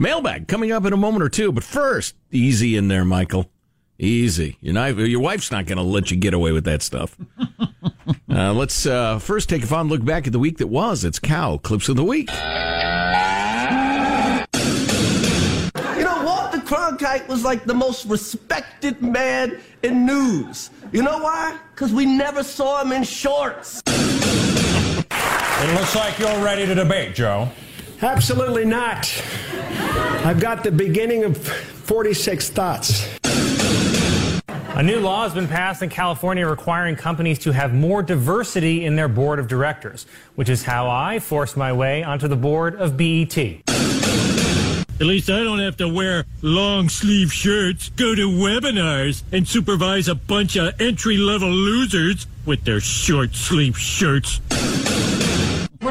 Mailbag coming up in a moment or two, but first, easy in there, Michael. Easy. You're not, your wife's not going to let you get away with that stuff. uh, let's uh, first take a fond look back at the week that was. It's Cow Clips of the Week. You know, Walter Cronkite was like the most respected man in news. You know why? Because we never saw him in shorts. It looks like you're ready to debate, Joe. Absolutely not. I've got the beginning of 46 thoughts. A new law has been passed in California requiring companies to have more diversity in their board of directors, which is how I forced my way onto the board of BET. At least I don't have to wear long sleeve shirts, go to webinars, and supervise a bunch of entry level losers with their short sleeve shirts.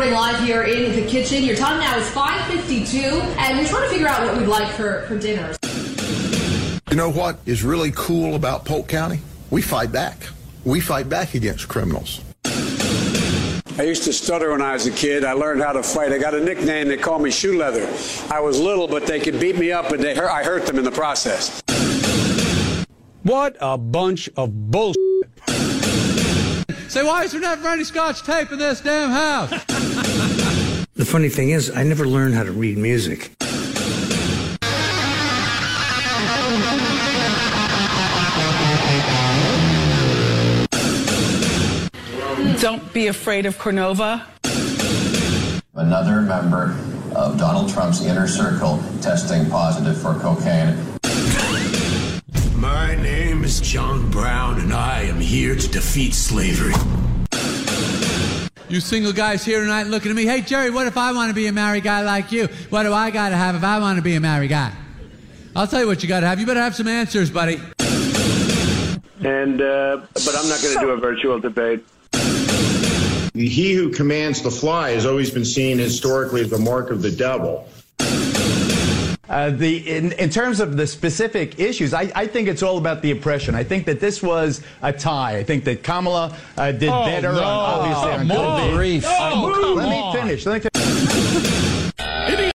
Reporting live here in the kitchen. Your time now is 5.52, and we're trying to figure out what we'd like for, for dinner. You know what is really cool about Polk County? We fight back. We fight back against criminals. I used to stutter when I was a kid. I learned how to fight. I got a nickname. They called me Shoe Leather. I was little, but they could beat me up, and they hurt, I hurt them in the process. What a bunch of bullshit. Say, why is there never any scotch tape in this damn house? The funny thing is, I never learned how to read music. Don't be afraid of Cornova. Another member of Donald Trump's inner circle testing positive for cocaine. My name is John Brown, and I am here to defeat slavery. You single guys here tonight looking at me, hey, Jerry, what if I want to be a married guy like you? What do I got to have if I want to be a married guy? I'll tell you what you got to have. You better have some answers, buddy. And, uh, but I'm not going to do a virtual debate. He who commands the fly has always been seen historically as the mark of the devil. Uh, the in, in, terms of the specific issues, I, I, think it's all about the oppression. I think that this was a tie. I think that Kamala uh, did oh, better, no. on, obviously, oh, on COVID. Grief. Oh, oh, let me finish. Let me finish.